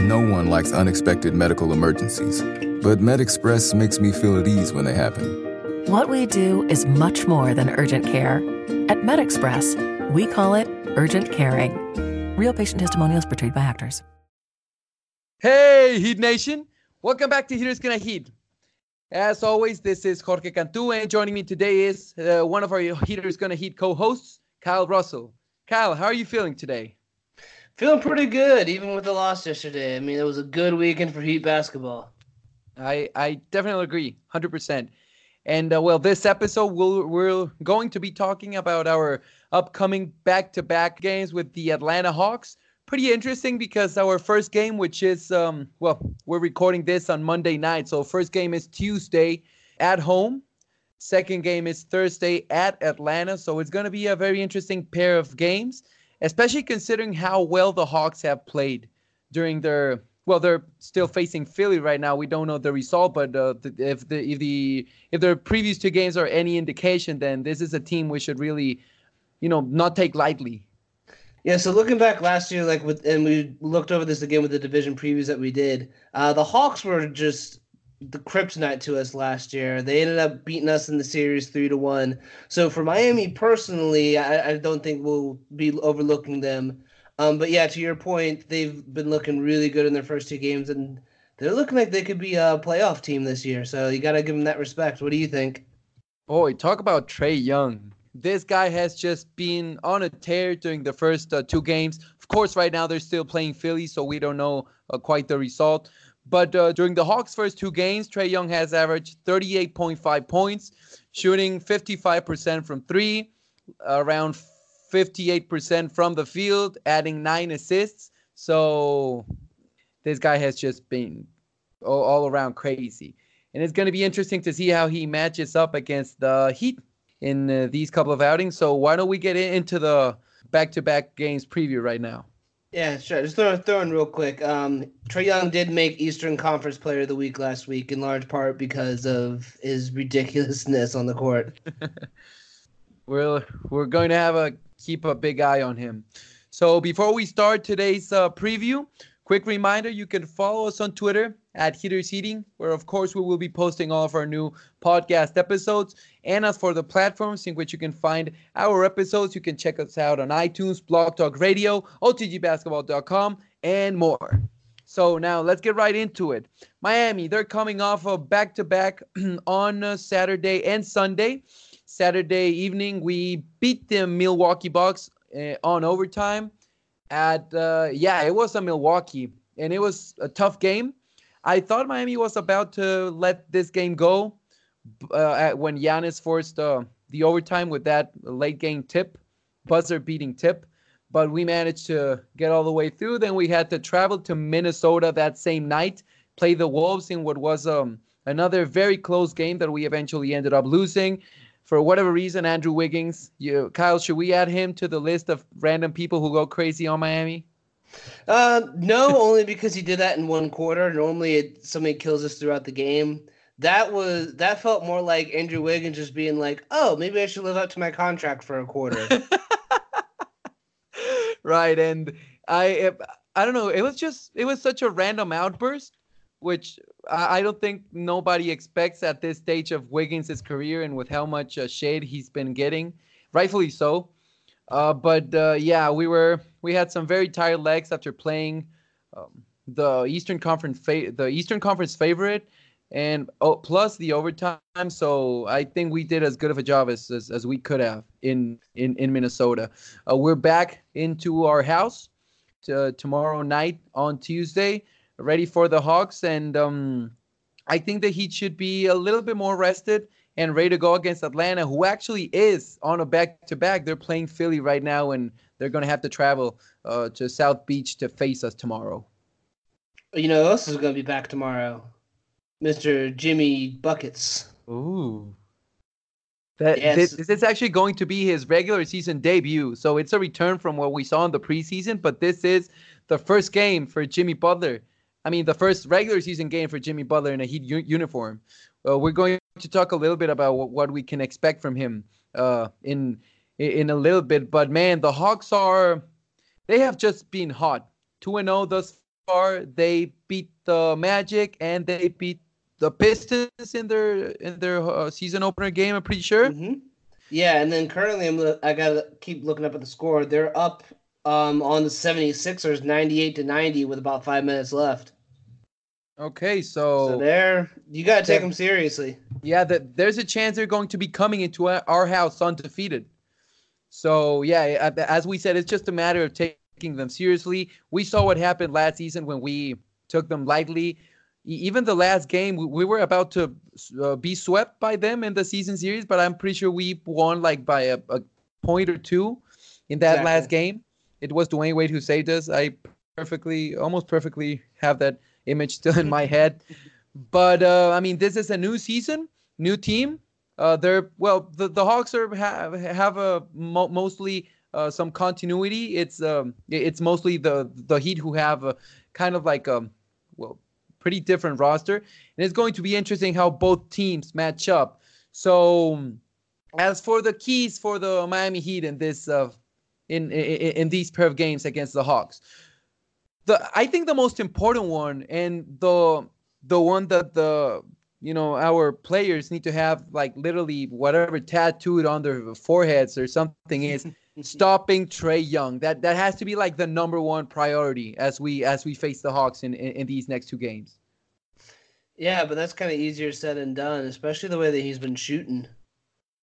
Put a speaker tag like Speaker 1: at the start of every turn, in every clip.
Speaker 1: No one likes unexpected medical emergencies, but MedExpress makes me feel at ease when they happen.
Speaker 2: What we do is much more than urgent care. At MedExpress, we call it urgent caring. Real patient testimonials portrayed by actors.
Speaker 3: Hey, Heat Nation! Welcome back to Heaters Gonna Heat. As always, this is Jorge Cantu, and joining me today is uh, one of our Heaters Gonna Heat co-hosts, Kyle Russell. Kyle, how are you feeling today?
Speaker 4: Feeling pretty good, even with the loss yesterday. I mean, it was a good weekend for Heat basketball.
Speaker 3: I I definitely agree, hundred percent. And uh, well, this episode we'll, we're going to be talking about our upcoming back-to-back games with the Atlanta Hawks. Pretty interesting because our first game, which is um, well, we're recording this on Monday night, so first game is Tuesday at home. Second game is Thursday at Atlanta, so it's going to be a very interesting pair of games especially considering how well the Hawks have played during their well, they're still facing Philly right now. We don't know the result, but uh, the, if the if the if their previous two games are any indication, then this is a team we should really, you know, not take lightly.
Speaker 4: Yeah. So looking back last year, like with and we looked over this again with the division previews that we did. Uh, the Hawks were just the kryptonite to us last year. They ended up beating us in the series three to one. So for Miami personally, I, I don't think we'll be overlooking them. Um, but yeah, to your point, they've been looking really good in their first two games, and they're looking like they could be a playoff team this year. So you got to give them that respect. What do you think?
Speaker 3: Boy, talk about Trae Young. This guy has just been on a tear during the first uh, two games. Of course, right now they're still playing Philly, so we don't know uh, quite the result. But uh, during the Hawks' first two games, Trae Young has averaged 38.5 points, shooting 55% from three, around 58% from the field, adding nine assists. So this guy has just been all, all around crazy. And it's going to be interesting to see how he matches up against the Heat in uh, these couple of outings. So why don't we get into the back-to-back games preview right now?
Speaker 4: Yeah, sure. Just throw, throw in real quick. Um, Trae Young did make Eastern Conference Player of the Week last week, in large part because of his ridiculousness on the court.
Speaker 3: we're we're going to have a keep a big eye on him. So before we start today's uh, preview, quick reminder: you can follow us on Twitter at Heaters Heating, where of course we will be posting all of our new podcast episodes. And as for the platforms in which you can find our episodes, you can check us out on iTunes, Blog Talk Radio, OTGBasketball.com, and more. So now let's get right into it. Miami, they're coming off a back to back on uh, Saturday and Sunday. Saturday evening, we beat the Milwaukee Bucks uh, on overtime. At uh, yeah, it was a Milwaukee, and it was a tough game. I thought Miami was about to let this game go uh, when Giannis forced uh, the overtime with that late game tip, buzzer beating tip. But we managed to get all the way through. Then we had to travel to Minnesota that same night, play the Wolves in what was um, another very close game that we eventually ended up losing. For whatever reason, Andrew Wiggins, you, Kyle, should we add him to the list of random people who go crazy on Miami?
Speaker 4: Uh, no, only because he did that in one quarter. Normally, it, somebody kills us throughout the game. That was that felt more like Andrew Wiggins just being like, "Oh, maybe I should live up to my contract for a quarter."
Speaker 3: right, and I I don't know. It was just it was such a random outburst, which I, don't think nobody expects at this stage of Wiggins' career and with how much uh, shade he's been getting, rightfully so. Uh, but uh, yeah, we were we had some very tired legs after playing um, the Eastern Conference fa- the Eastern Conference favorite, and oh, plus the overtime. So I think we did as good of a job as as, as we could have in in in Minnesota. Uh, we're back into our house to, tomorrow night on Tuesday, ready for the Hawks, and um, I think the Heat should be a little bit more rested and ready to go against Atlanta, who actually is on a back to back. They're playing Philly right now, and they're going to have to travel uh, to South Beach to face us tomorrow.
Speaker 4: You know, else is going to be back tomorrow, Mister Jimmy Buckets.
Speaker 3: Ooh. That yes. this, this, is actually going to be his regular season debut. So it's a return from what we saw in the preseason, but this is the first game for Jimmy Butler. I mean, the first regular season game for Jimmy Butler in a Heat u- uniform. Uh, we're going to talk a little bit about what, what we can expect from him uh, in in a little bit. But man, the Hawks are they have just been hot. Two and zero oh thus far. They beat the Magic and they beat the Pistons in their in their uh, season opener game. I'm pretty sure.
Speaker 4: Mm-hmm. Yeah, and then currently I'm I gotta keep looking up at the score. They're up um, on the 76ers 98 to 90 with about five minutes left.
Speaker 3: Okay, so,
Speaker 4: so there you gotta take them seriously.
Speaker 3: Yeah, that there's a chance they're going to be coming into our house undefeated. So yeah, as we said, it's just a matter of taking them seriously. We saw what happened last season when we took them lightly. Even the last game, we were about to uh, be swept by them in the season series, but I'm pretty sure we won like by a, a point or two in that exactly. last game. It was Dwyane Wade who saved us. I perfectly, almost perfectly have that image still in my head. But uh, I mean, this is a new season, new team. Uh, they're well, the, the Hawks are have have a mo- mostly uh, some continuity. It's um, it's mostly the the Heat who have a kind of like a um, well, pretty different roster, and it's going to be interesting how both teams match up. So, as for the keys for the Miami Heat in this uh, in, in in these pair of games against the Hawks, the I think the most important one and the the one that the you know our players need to have like literally whatever tattooed on their foreheads or something is stopping Trae Young. That that has to be like the number one priority as we as we face the Hawks in in, in these next two games.
Speaker 4: Yeah, but that's kind of easier said than done, especially the way that he's been shooting.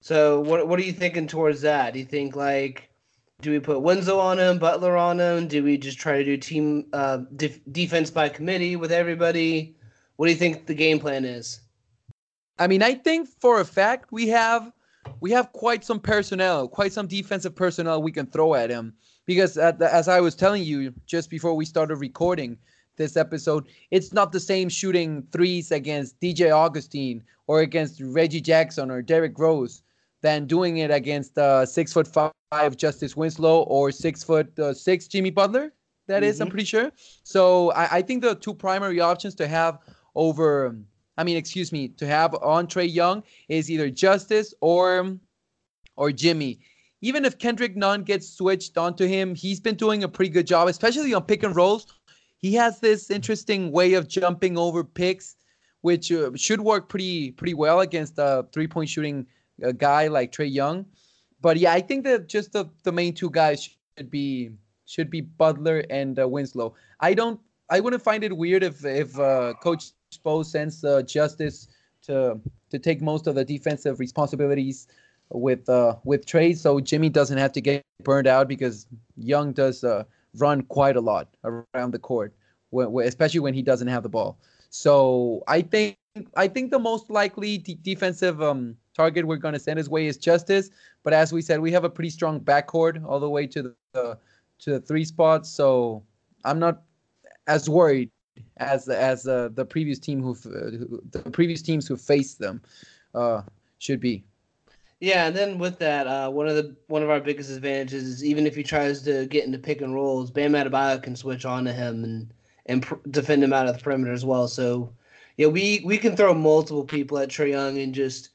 Speaker 4: So what what are you thinking towards that? Do you think like do we put Winslow on him, Butler on him? Do we just try to do team uh, def- defense by committee with everybody? What do you think the game plan is?
Speaker 3: I mean, I think for a fact we have we have quite some personnel, quite some defensive personnel we can throw at him. Because the, as I was telling you just before we started recording this episode, it's not the same shooting threes against DJ Augustin or against Reggie Jackson or Derrick Rose than doing it against uh, six foot five Justice Winslow or six foot uh, six Jimmy Butler. That mm-hmm. is, I'm mm-hmm. pretty sure. So I, I, think the two primary options to have over, I mean, excuse me, to have on Trae Young is either Justice or or Jimmy. Even if Kendrick Nunn gets switched onto him, he's been doing a pretty good job, especially on pick and rolls. He has this interesting way of jumping over picks, which uh, should work pretty pretty well against a three point shooting a guy like Trae Young. But yeah, I think that just the, the main two guys should be should be Butler and uh, Winslow. I don't I wouldn't find it weird if if uh, Coach Spo sends uh, Justice to to take most of the defensive responsibilities with uh, with Trae, so Jimmy doesn't have to get burned out because Young does uh, run quite a lot around the court, especially when he doesn't have the ball. So I think I think the most likely d- defensive um, target we're going to send his way is Justice. But as we said, we have a pretty strong backcourt all the way to the to the three spots. So I'm not as worried as as uh, the previous team who the previous teams who faced them uh, should be.
Speaker 4: Yeah, and then with that, uh, one of the one of our biggest advantages is even if he tries to get into pick and rolls, Bam Adebayo can switch on to him and and pr- defend him out of the perimeter as well. So, yeah, we we can throw multiple people at Trae Young and just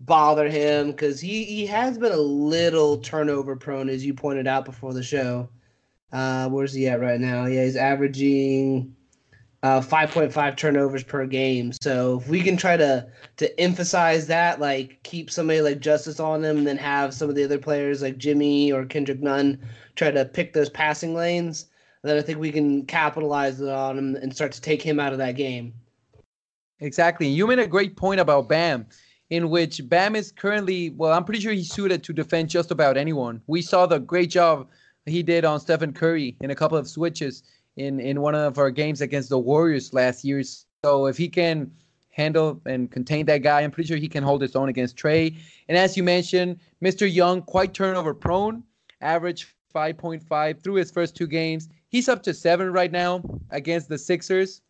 Speaker 4: bother him because he, he has been a little turnover prone, as you pointed out before the show. Uh, where's he at right now? Yeah, he's averaging uh, 5.5 turnovers per game. So if we can try to to emphasize that, like keep somebody like Justice on him, and then have some of the other players like Jimmy or Kendrick Nunn try to pick those passing lanes, then I think we can capitalize on him and start to take him out of that game.
Speaker 3: Exactly. You made a great point about Bam in which Bam is currently, well, I'm pretty sure he's suited to defend just about anyone. We saw the great job he did on Stephen Curry in a couple of switches in, in one of our games against the Warriors last year. So if he can handle and contain that guy, I'm pretty sure he can hold his own against Trae. And as you mentioned, Mr. Young, quite turnover prone, average 5.5 through his first two games. He's up to seven right now against the Sixers.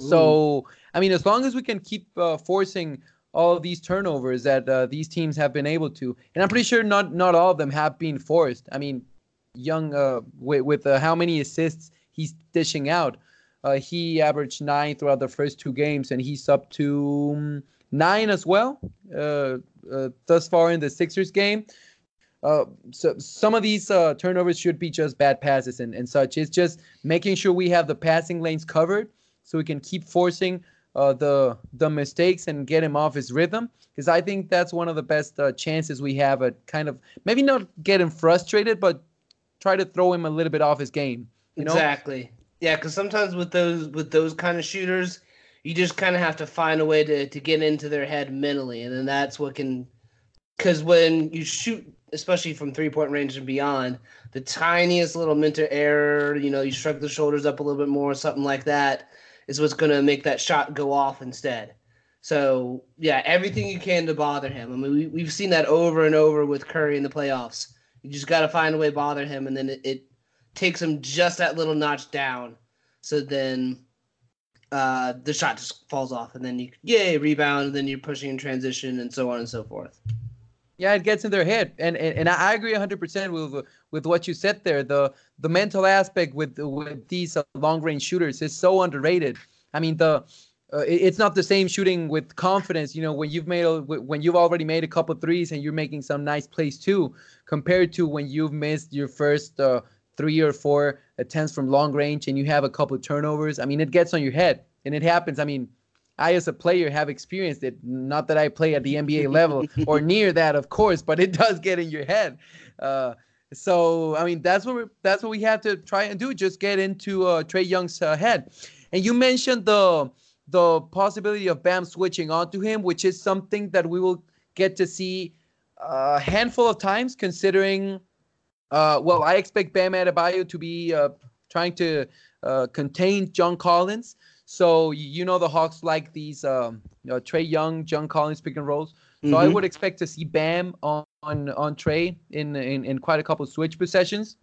Speaker 3: Ooh. So, I mean, as long as we can keep uh, forcing all of these turnovers that uh, these teams have been able to. And I'm pretty sure not not all of them have been forced. I mean, Young uh, with, with uh, how many assists he's dishing out, uh, he averaged nine throughout the first two games, and he's up to um, nine as well uh, uh, thus far in the Sixers game. so some of these turnovers should be just bad passes and, and such. It's just making sure we have the passing lanes covered so we can keep forcing uh, the the mistakes and get him off his rhythm. Because I think that's one of the best uh, chances we have at kind of maybe not get him frustrated, but try to throw him a little bit off his game. You know?
Speaker 4: Exactly. Yeah, because sometimes with those with those kind of shooters, you just kind of have to find a way to to get into their head mentally, and then that's what can. Because when you shoot, especially from three point range and beyond, the tiniest little mental error, you know, you shrug the shoulders up a little bit more, something like that, is what's going to make that shot go off instead. So yeah, everything you can to bother him. I mean, we, we've seen that over and over with Curry in the playoffs. You just got to find a way to bother him, and then it, it takes him just that little notch down. So then uh, the shot just falls off, and then you yay rebound, and then you're pushing in transition, and so on and so forth.
Speaker 3: Yeah, it gets in their head, and and, and I agree 100% with with what you said there. The the mental aspect with with these long range shooters is so underrated. I mean the. Uh, it's not the same shooting with confidence, you know, when you've made a, when you've already made a couple threes and you're making some nice plays too, compared to when you've missed your first uh, three or four attempts from long range and you have a couple turnovers. I mean, it gets on your head and it happens. I mean, I as a player have experienced it. Not that I play at the NBA level or near that, of course, but it does get in your head. Uh, so I mean, that's what we that's what we have to try and do. Just get into uh, Trae Young's uh, head. And you mentioned the the possibility of Bam switching onto him, which is something that we will get to see a handful of times, considering. Uh, well, I expect Bam Adebayo to be uh, trying to uh, contain John Collins. So you know the Hawks like these um, you know, Trae Young, John Collins pick and rolls. So mm-hmm. I would expect to see Bam on on, on Trae in, in in quite a couple switch possessions.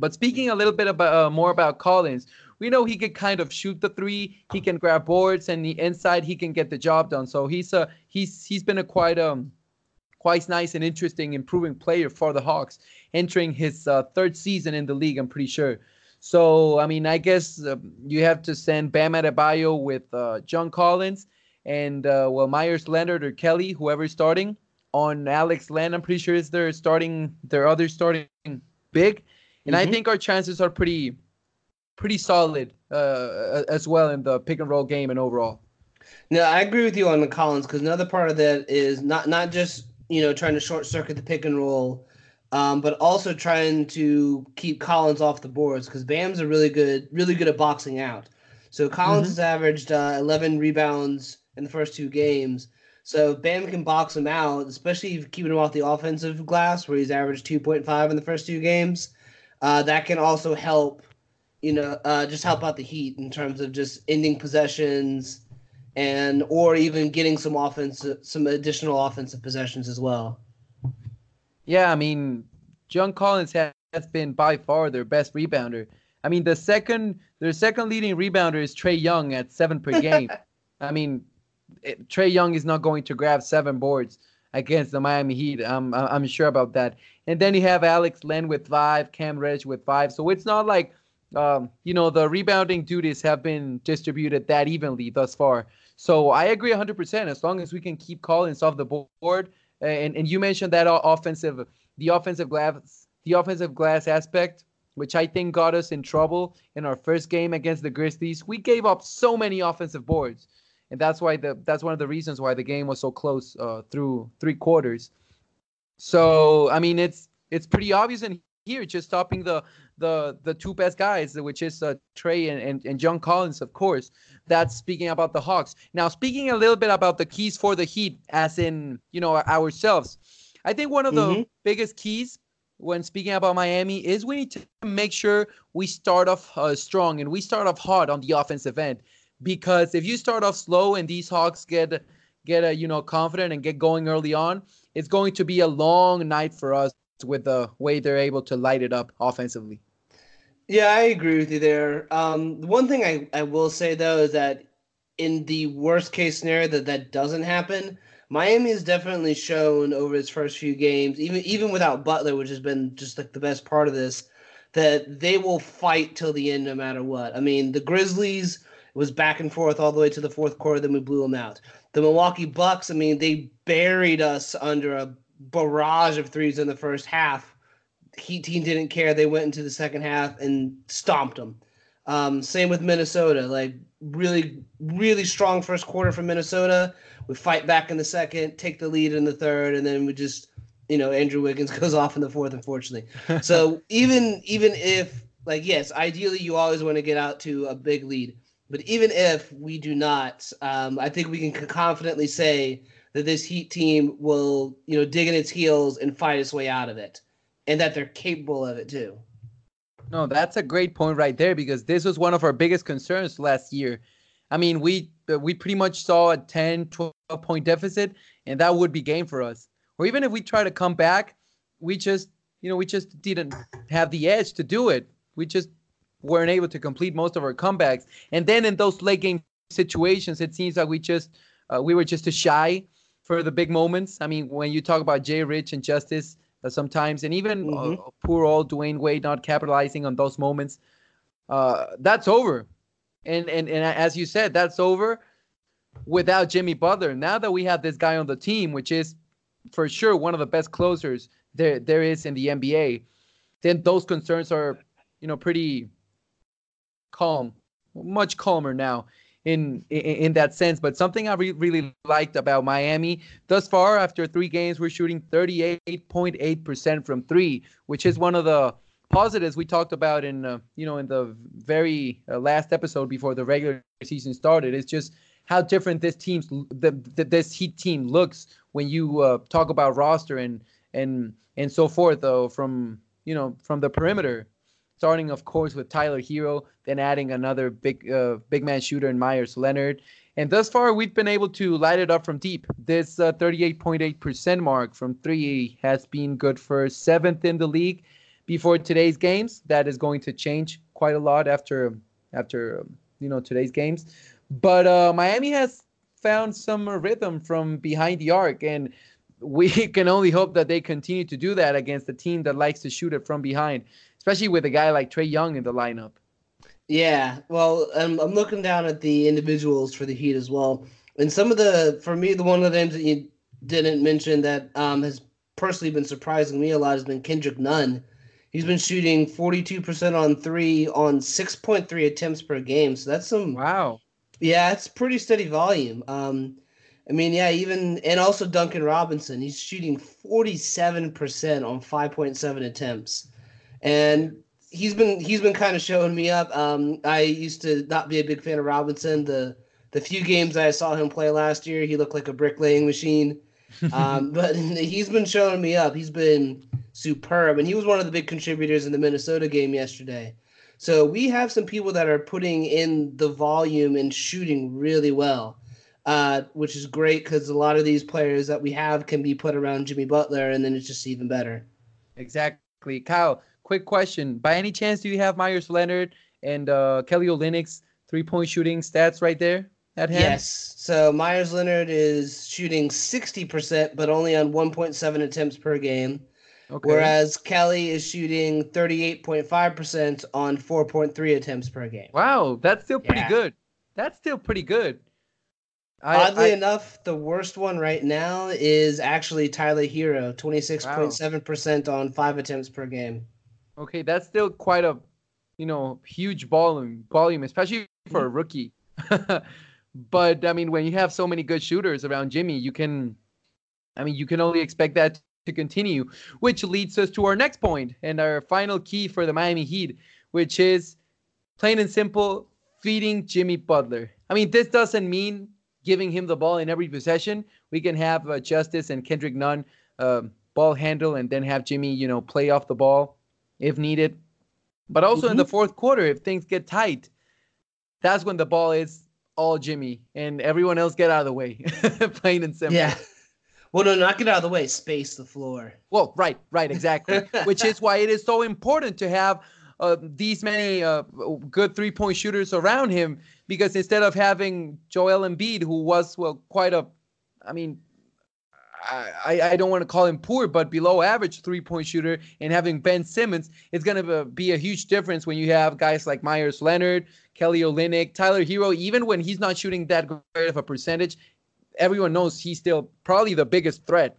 Speaker 3: But speaking a little bit about uh, more about Collins, we know he can kind of shoot the three. He can grab boards, and the inside he can get the job done. So he's a he's he's been a quite um quite nice and interesting improving player for the Hawks, entering his uh, third season in the league. I'm pretty sure. So I mean, I guess uh, you have to send Bam Adebayo with uh, John Collins and uh, well Meyers Leonard or Kelly, whoever's starting on Alex Len. I'm pretty sure is their starting their other starting big, and mm-hmm. I think our chances are pretty pretty solid uh, as well in the pick and roll game and overall.
Speaker 4: No, I agree with you on the Collins because another part of that is not not just you know trying to short circuit the pick and roll um, but also trying to keep Collins off the boards because Bam's a really good, really good at boxing out. So Collins mm-hmm. has averaged uh, 11 rebounds in the first two games. So Bam can box him out, especially keeping him off the offensive glass, where he's averaged 2.5 in the first two games. Uh, that can also help, you know, uh, just help out the Heat in terms of just ending possessions, and or even getting some offense, some additional offensive possessions as well.
Speaker 3: Yeah, I mean, John Collins has been by far their best rebounder. I mean, the second their second leading rebounder is Trae Young at seven per game. I mean, it, Trae Young is not going to grab seven boards against the Miami Heat. I'm I'm sure about that. And then you have Alex Len with five, Cam Reddish with five. So it's not like um, you know the rebounding duties have been distributed that evenly thus far. So I agree 100%. As long as we can keep Collins off the board, and and you mentioned that offensive, the offensive glass, the offensive glass aspect, which I think got us in trouble in our first game against the Grizzlies. We gave up so many offensive boards, and that's why the that's one of the reasons why the game was so close uh, through three quarters. So I mean, it's it's pretty obvious in here, just stopping the the the two best guys, which is uh, Trae and, and, and John Collins, of course. That's speaking about the Hawks. Now, speaking a little bit about the keys for the Heat, as in you know ourselves. I think one of the mm-hmm. biggest keys when speaking about Miami is we need to make sure we start off uh, strong and we start off hard on the offensive end. Because if you start off slow and these Hawks get get a, you know confident and get going early on, it's going to be a long night for us with the way they're able to light it up offensively.
Speaker 4: Yeah, I agree with you there. Um, one thing I, I will say though is that in the worst case scenario that that doesn't happen, Miami has definitely shown over its first few games, even even without Butler, which has been just like the best part of this, that they will fight till the end no matter what. I mean, the Grizzlies was back and forth all the way to the fourth quarter, then we blew them out. The Milwaukee Bucks, I mean, they buried us under a barrage of threes in the first half. Heat team didn't care. They went into the second half and stomped them. Um, same with Minnesota. Like really, really strong first quarter from Minnesota. We fight back in the second, take the lead in the third, and then we just, you know, Andrew Wiggins goes off in the fourth, unfortunately. so even even if like yes, ideally you always want to get out to a big lead, but even if we do not, um, I think we can confidently say that this Heat team will, you know, dig in its heels and fight its way out of it, and that they're capable of it too.
Speaker 3: No, that's a great point right there because this was one of our biggest concerns last year. I mean, we we pretty much saw a 10, 12 point deficit, and that would be game for us. Or even if we try to come back, we just, you know, we just didn't have the edge to do it. We just weren't able to complete most of our comebacks. And then in those late game situations, it seems like we just uh, we were just too shy for the big moments. I mean, when you talk about Jay Rich and Justice, uh, sometimes, and even uh, mm-hmm. uh, poor old Dwyane Wade not capitalizing on those moments. Uh, that's over, and and and as you said, that's over without Jimmy Butler. Now that we have this guy on the team, which is for sure one of the best closers there there is in the NBA, then those concerns are, you know, pretty calm, much calmer now in, in, that sense. But something I re- really liked about Miami thus far, after three games, we're shooting 38.8% from three, which is one of the positives we talked about in uh, you know in the very uh, last episode before the regular season started. It's just how different this team's the, the this Heat team looks when you uh, talk about roster and and and so forth. Though from you know from the perimeter starting of course with Tyler Herro, then adding another big uh, big man shooter in Meyers Leonard. And thus far, we've been able to light it up from deep. This uh, 38.8% mark from three has been good for seventh in the league before today's games. That is going to change quite a lot after after you know today's games. But uh, Miami has found some rhythm from behind the arc, and we can only hope that they continue to do that against a team that likes to shoot it from behind especially with a guy like Trae Young in the lineup.
Speaker 4: Yeah, well, I'm I'm looking down at the individuals for the Heat as well, and some of the for me the one of the names that you didn't mention that um, has personally been surprising me a lot has been Kendrick Nunn. He's been shooting 42% on three on 6.3 attempts per game. So that's some
Speaker 3: wow.
Speaker 4: Yeah, it's pretty steady volume. Um, I mean, yeah, even and also Duncan Robinson, he's shooting 47% on 5.7 attempts and he's been he's been kind of showing me up. Um, I used to not be a big fan of Robinson. The the few games I saw him play last year, he looked like a bricklaying machine. Um, but he's been showing me up. He's been superb, and he was one of the big contributors in the Minnesota game yesterday. So we have some people that are putting in the volume and shooting really well, uh, which is great because a lot of these players that we have can be put around Jimmy Butler, and then it's just even better.
Speaker 3: Exactly, Kyle quick question. By any chance, do you have Meyers Leonard and uh, Kelly Olynyk's three point shooting stats right there at hand?
Speaker 4: Yes. So Meyers Leonard is shooting 60%, but only on 1.7 attempts per game. Okay. Whereas Kelly is shooting 38.5% on 4.3 attempts per game.
Speaker 3: Wow, that's still pretty yeah. good. That's still pretty good.
Speaker 4: I, Oddly I, enough, the worst one right now is actually Tyler Herro, 26.7% wow. on five attempts per game.
Speaker 3: Okay, that's still quite a, you know, huge volume, volume, especially for a rookie. but I mean, when you have so many good shooters around Jimmy, you can, I mean, you can only expect that to continue, which leads us to our next point and our final key for the Miami Heat, which is plain and simple feeding Jimmy Butler. I mean, this doesn't mean giving him the ball in every possession. We can have uh, Justice and Kendrick Nunn uh, ball handle and then have Jimmy, you know, play off the ball if needed. But also mm-hmm. in the mm-hmm. fourth quarter, if things get tight, that's when the ball is all Jimmy and everyone else get out of the way. Plain and simple.
Speaker 4: Yeah. Well, no, not get out of the way, space the floor.
Speaker 3: Well, right, right, exactly. Which is why it is so important to have uh, these many uh, good three point shooters around him because instead of having Joel Embiid, who was, well, quite a, I mean, I, I don't want to call him poor, but below average three point shooter, and having Ben Simmons, it's going to be a huge difference when you have guys like Meyers Leonard, Kelly Olynyk, Tyler Herro. Even when he's not shooting that great of a percentage, everyone knows he's still probably the biggest threat.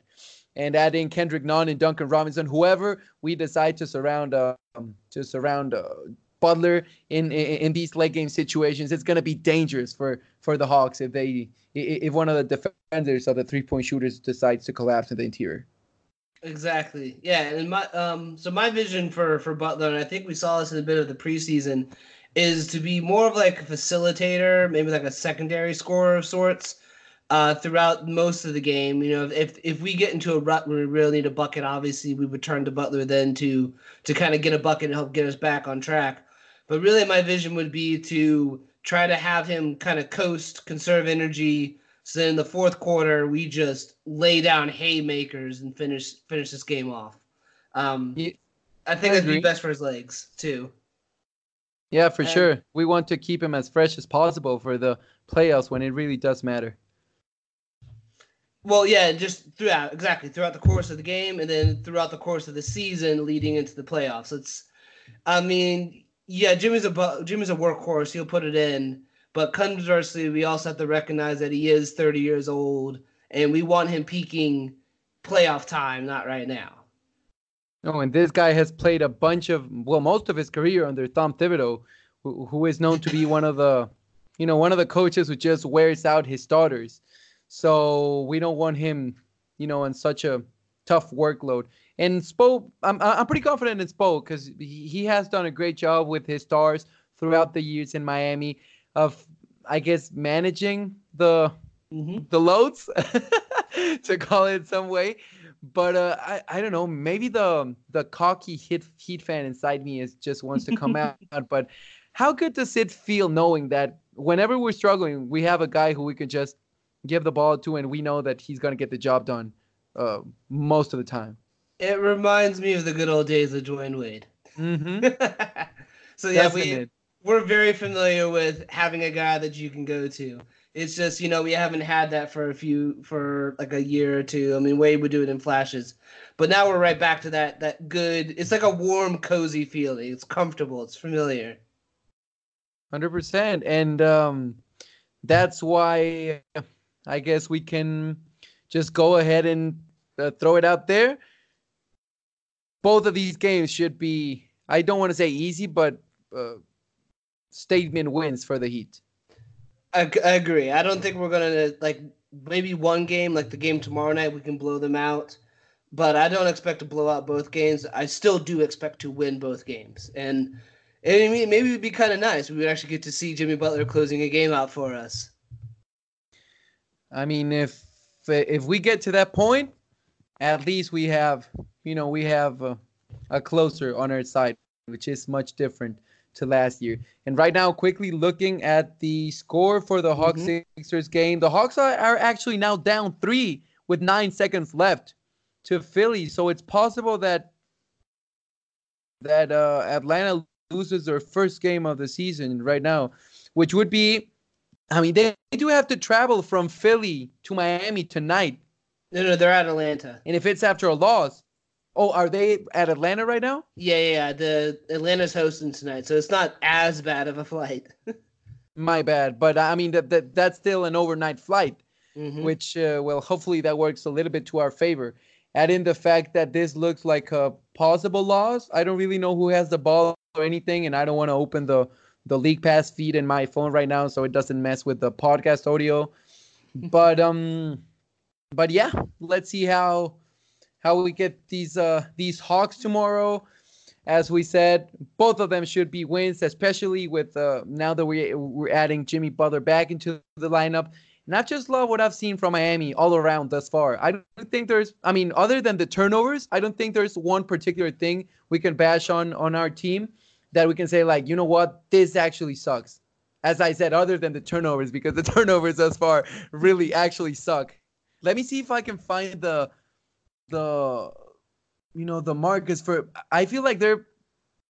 Speaker 3: and add in Kendrick Nunn and Duncan Robinson, whoever we decide to surround um, to surround uh, Butler in, in, in these late game situations, it's going to be dangerous for for the Hawks if they if one of the defenders of the three point shooters decides to collapse in the interior.
Speaker 4: Exactly. Yeah, and my um so my vision for for Butler, and I think we saw this in a bit of the preseason, is to be more of like a facilitator, maybe like a secondary scorer of sorts, uh, throughout most of the game. You know, if if we get into a rut where we really need a bucket, obviously we would turn to Butler then to to kind of get a bucket and help get us back on track. But really, my vision would be to try to have him kind of coast, conserve energy. So then in the fourth quarter, we just lay down haymakers and finish finish this game off. Um,
Speaker 3: Yeah,
Speaker 4: I think
Speaker 3: I
Speaker 4: that'd be best for his legs too.
Speaker 3: Yeah, for
Speaker 4: And-
Speaker 3: sure. We want to keep him as fresh as possible for the playoffs when it really does matter.
Speaker 4: Well, yeah, just throughout exactly throughout the course of the game, and then throughout the course of the season leading into the playoffs. It's, I mean, yeah, Jimmy's a Jimmy's a workhorse. He'll put it in, but conversely, we also have to recognize that he is 30 years old, and we want him peaking playoff time, not right now.
Speaker 3: Oh, and this guy has played a bunch of, well, most of his career under Tom Thibodeau, who, who is known to be one of the, you know, one of the coaches who just wears out his starters. So we don't want him, you know, on such a tough workload. And Spo, I'm I'm pretty confident in Spo because he, he has done a great job with his stars throughout the years in Miami of, I guess, managing the
Speaker 4: Mm-hmm.
Speaker 3: the loads to call it some way but uh, I, I don't know maybe the the cocky hit heat fan inside me is just wants to come out but how good does it feel knowing that whenever we're struggling we have a guy who we can just give the ball to and we know that he's going to get the job done uh, most of the time
Speaker 4: It reminds me of the good old days of Dwyane Wade.
Speaker 3: mm-hmm.
Speaker 4: so yeah, we we're very familiar with having a guy that you can go to. It's just you know we haven't had that for a few for like a year or two. I mean Wade would do it in flashes, but now we're right back to that that good. It's like a warm, cozy feeling. It's comfortable. It's familiar.
Speaker 3: Hundred percent, and um, that's why I guess we can just go ahead and uh, throw it out there. Both of these games should be, I don't want to say easy, but uh, statement wins for the Heat.
Speaker 4: I, I agree. I don't think we're gonna like maybe one game like the game tomorrow night we can blow them out, but I don't expect to blow out both games. I still do expect to win both games, and, and maybe it'd be kind of nice. We would actually get to see Jimmy Butler closing a game out for us.
Speaker 3: I mean, if if we get to that point, at least we have, you know, we have a, a closer on our side, which is much different to last year. And right now, quickly looking at the score for the Hawks Sixers game, the Hawks are, are actually now down three with nine seconds left to Philly. So it's possible that that uh, Atlanta loses their first game of the season right now, which would be, I mean, they, they do have to travel from Philly to Miami tonight.
Speaker 4: No, no, they're at Atlanta.
Speaker 3: And if it's after a loss, oh, are they at Atlanta right now?
Speaker 4: Yeah, yeah, yeah. The Atlanta's hosting tonight, so it's not as bad of a flight.
Speaker 3: My bad, but I mean that, that that's still an overnight flight,
Speaker 4: Mhm.
Speaker 3: which uh, well, hopefully that works a little bit to our favor. Add in the fact that this looks like a possible loss. I don't really know who has the ball or anything, and I don't want to open the the league pass feed in my phone right now, so it doesn't mess with the podcast audio. But um, but yeah, let's see how how we get these uh these Hawks tomorrow. As we said, both of them should be wins, especially with uh now that we we're adding Jimmy Butler back into the lineup. I just love what I've seen from Miami all around thus far. I don't think there's, I mean, other than the turnovers, I don't think there's one particular thing we can bash on on our team that we can say like, you know what, this actually sucks. As I said, other than the turnovers, because the turnovers thus far really actually suck. Let me see if I can find the the you know the markers for. I feel like they're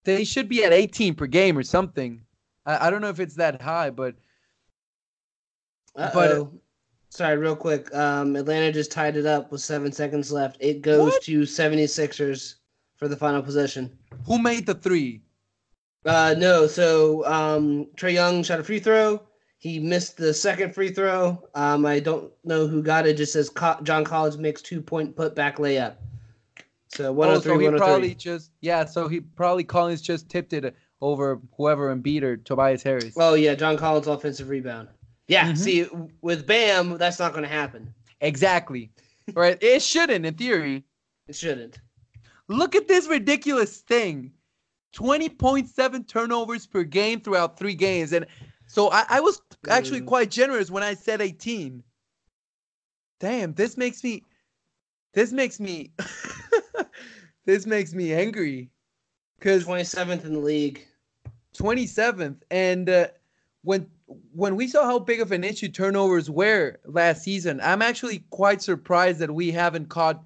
Speaker 3: they should be at 18 per game or something. I, I don't know if it's that high, but But-
Speaker 4: Uh-oh. Sorry, real quick. Um, Atlanta just tied it up with seven seconds left. It goes
Speaker 3: What?
Speaker 4: to 76ers for the final possession.
Speaker 3: who made the three?
Speaker 4: Uh, no, so um, Trae Young shot a free throw. He missed the second free throw. Um, I don't know who got it. Just says John Collins makes two point put back layup. So 103,
Speaker 3: oh, so he
Speaker 4: 103.
Speaker 3: probably just yeah. So he probably Collins just tipped it over whoever and beat her Tobias Harris.
Speaker 4: Oh yeah, John Collins offensive rebound. Yeah,
Speaker 3: Mhm.
Speaker 4: see with Bam, that's not going to happen.
Speaker 3: Exactly. right. It shouldn't, in theory.
Speaker 4: It shouldn't.
Speaker 3: Look at this ridiculous thing. 20.7 turnovers per game throughout three games. And so I, I was actually
Speaker 4: Mm.
Speaker 3: quite generous when I said 18. Damn, this makes me this makes me this makes me angry. Cause
Speaker 4: 27th in the league.
Speaker 3: 27th and uh, when when we saw how big of an issue turnovers were last season i'm actually quite surprised that we haven't caught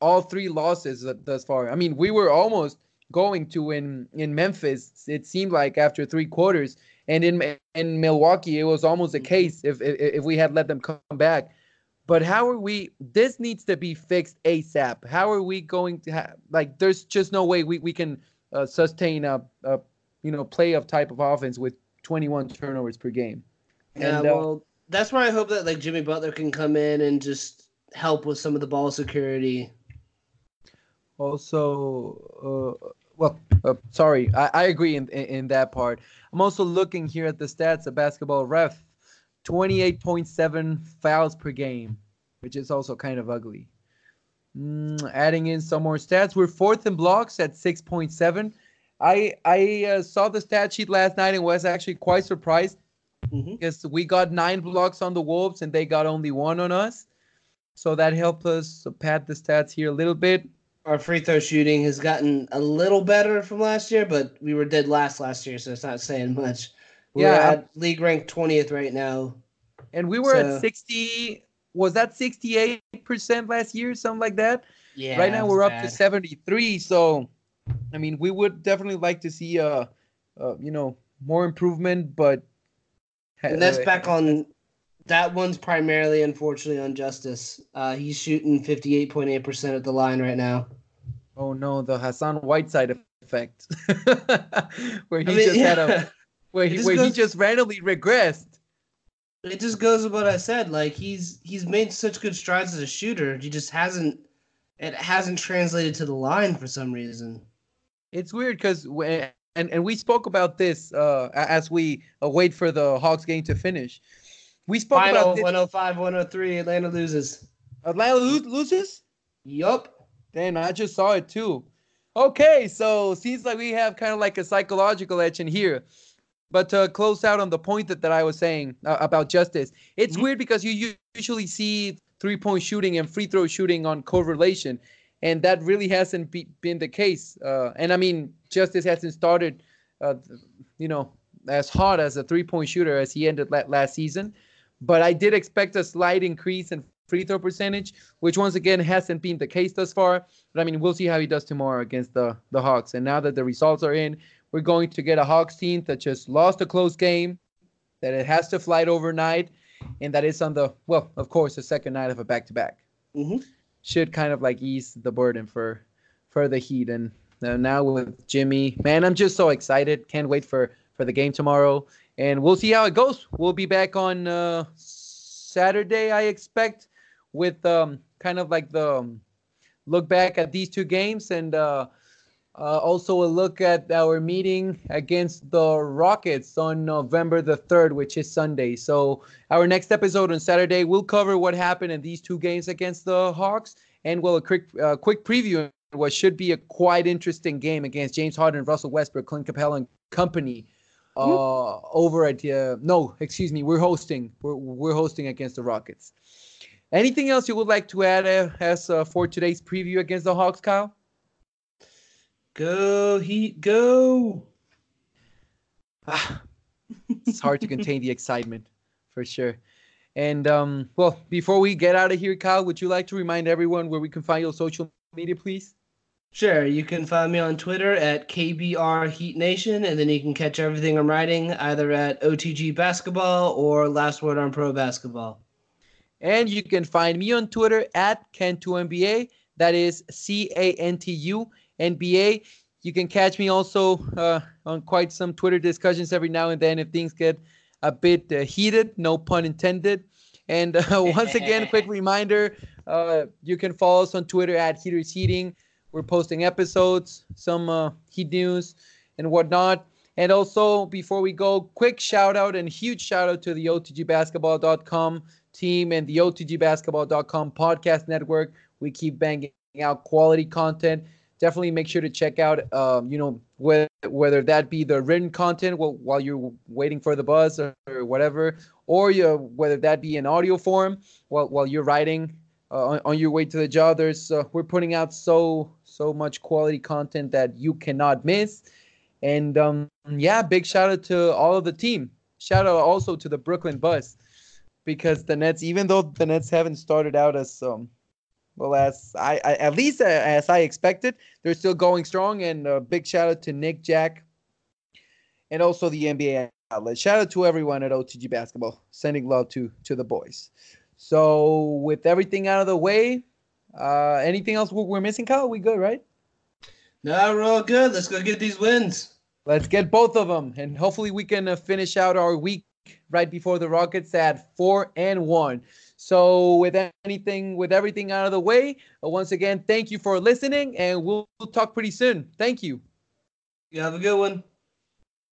Speaker 3: all three losses thus far i mean we were almost going to in in memphis it seemed like after three quarters and in in milwaukee it was almost a case if if, if we had let them come back but how are we this needs to be fixed asap how are we going to have like there's just no way we, we can uh, sustain a, a you know playoff type of offense with 21 turnovers per game.
Speaker 4: Yeah,
Speaker 3: And, uh,
Speaker 4: well, that's where I hope that like Jimmy Butler can come in and just help with some of the ball security.
Speaker 3: Also, uh, well, uh, sorry, I, I agree in, in in that part. I'm also looking here at the stats of basketball ref, 28.7 fouls per game, which is also kind of ugly. Mm, adding in some more stats, we're fourth in blocks at 6.7. I I uh, saw the stat sheet last night and was actually quite surprised
Speaker 4: hmm
Speaker 3: because we got nine blocks on the Wolves and they got only one on us. So that helped us pad the stats here a little bit.
Speaker 4: Our free throw shooting has gotten a little better from last year, but we were dead last last year, so it's not saying much. We're
Speaker 3: Yeah.
Speaker 4: at league rank 20th right now.
Speaker 3: And we were
Speaker 4: So-
Speaker 3: at 60, was that 68% last year, something like that?
Speaker 4: Yeah.
Speaker 3: right now we're up
Speaker 4: bad.
Speaker 3: to 73. So, I mean, we would definitely like to see, uh, uh you know, more improvement, but.
Speaker 4: And that's
Speaker 3: uh,
Speaker 4: back on. That one's primarily, unfortunately, on Justice. Uh, he's shooting 58.8% at the line right now.
Speaker 3: Oh no, the Hassan Whiteside effect, where he
Speaker 4: I mean,
Speaker 3: just had a, where he,
Speaker 4: just
Speaker 3: where he just randomly regressed.
Speaker 4: It just goes with what I said. Like he's he's made such good strides as a shooter. He just hasn't. It hasn't translated to the line for some reason.
Speaker 3: It's weird because and, and we spoke about this uh, as we uh, wait for the Hawks game to finish. We spoke
Speaker 4: Final
Speaker 3: about this.
Speaker 4: 105, 103. Atlanta loses.
Speaker 3: Atlanta lo- loses.
Speaker 4: Yup.
Speaker 3: Damn, I just saw it too. Okay, so seems like we have kind of like a psychological edge in here. But to close out on the point that, that I was saying uh, about justice, it's
Speaker 4: Mhm.
Speaker 3: weird because you usually see three point shooting and free throw shooting on correlation, and that really hasn't be, been the case. Uh, and I mean, justice hasn't started, uh, you know, as hot as a three point shooter as he ended la- last season. But I did expect a slight increase in free throw percentage, which once again hasn't been the case thus far. But I mean, we'll see how he does tomorrow against the the Hawks. And now that the results are in, we're going to get a Hawks team that just lost a close game, that it has to flight overnight, and that is on the well, of course, the second night of a back to back. Should kind of like ease the burden for for the Heat. And uh, now with Jimmy, man, I'm just so excited. Can't wait for for the game tomorrow. And we'll see how it goes. We'll be back on uh, Saturday, I expect, with um, kind of like the um, look back at these two games and uh, uh, also a look at our meeting against the Rockets on November the 3rd, which is Sunday. So, our next episode on Saturday we'll cover what happened in these two games against the Hawks and well, a quick, uh, quick preview of what should be a quite interesting game against James Harden, Russell Westbrook, Clint Capela, and company. Uh, over at uh, no, excuse me, we're hosting. We're, we're hosting against the Rockets. Anything else you would like to add uh, as uh, for today's preview against the Hawks, Kyle?
Speaker 4: Go Heat, go!
Speaker 3: Ah, it's hard to contain the excitement for sure. And um, well, before we get out of here, Kyle, would you like to remind everyone where we can find you on social media, please?
Speaker 4: Sure, you can find me on Twitter at KBR Heat Nation, and then you can catch everything I'm writing either at OTG Basketball or Last Word on Pro Basketball.
Speaker 3: And you can find me on Twitter at Cantu NBA. That is C A N T U N B A. You can catch me also uh, on quite some Twitter discussions every now and then if things get a bit uh, heated, no pun intended. And uh, once again, quick reminder uh, you can follow us on Twitter at Heaters Heating. We're posting episodes, some uh, heat news, and whatnot. And also, before we go, quick shout out and huge shout out to the OTGBasketball.com team and the OTGBasketball.com podcast network. We keep banging out quality content. Definitely make sure to check out, um, you know, whether, whether that be the written content while, you're waiting for the bus or, or whatever, or you, whether that be in audio form while, while you're writing uh, on, on, your way to the job. There's uh, we're putting out so so much quality content that you cannot miss. And um, yeah, big shout out to all of the team. Shout out also to the Brooklyn Bus because the Nets, even though the Nets haven't started out as um, well as I, I at least uh, as I expected, they're still going strong. And a big shout out to Nick Jack and also the NBA outlet. Shout out to everyone at OTG Basketball, sending love to to the boys. So with everything out of the way, uh, anything else we're missing, Kyle? We good, right?
Speaker 4: No, we're all good. Let's go get these wins.
Speaker 3: Let's get both of them, and hopefully we can uh, finish out our week right before the Rockets at four and one. So with anything, with everything out of the way, uh, once again, thank you for listening, and we'll, we'll talk pretty soon. Thank you.
Speaker 4: You have a good one.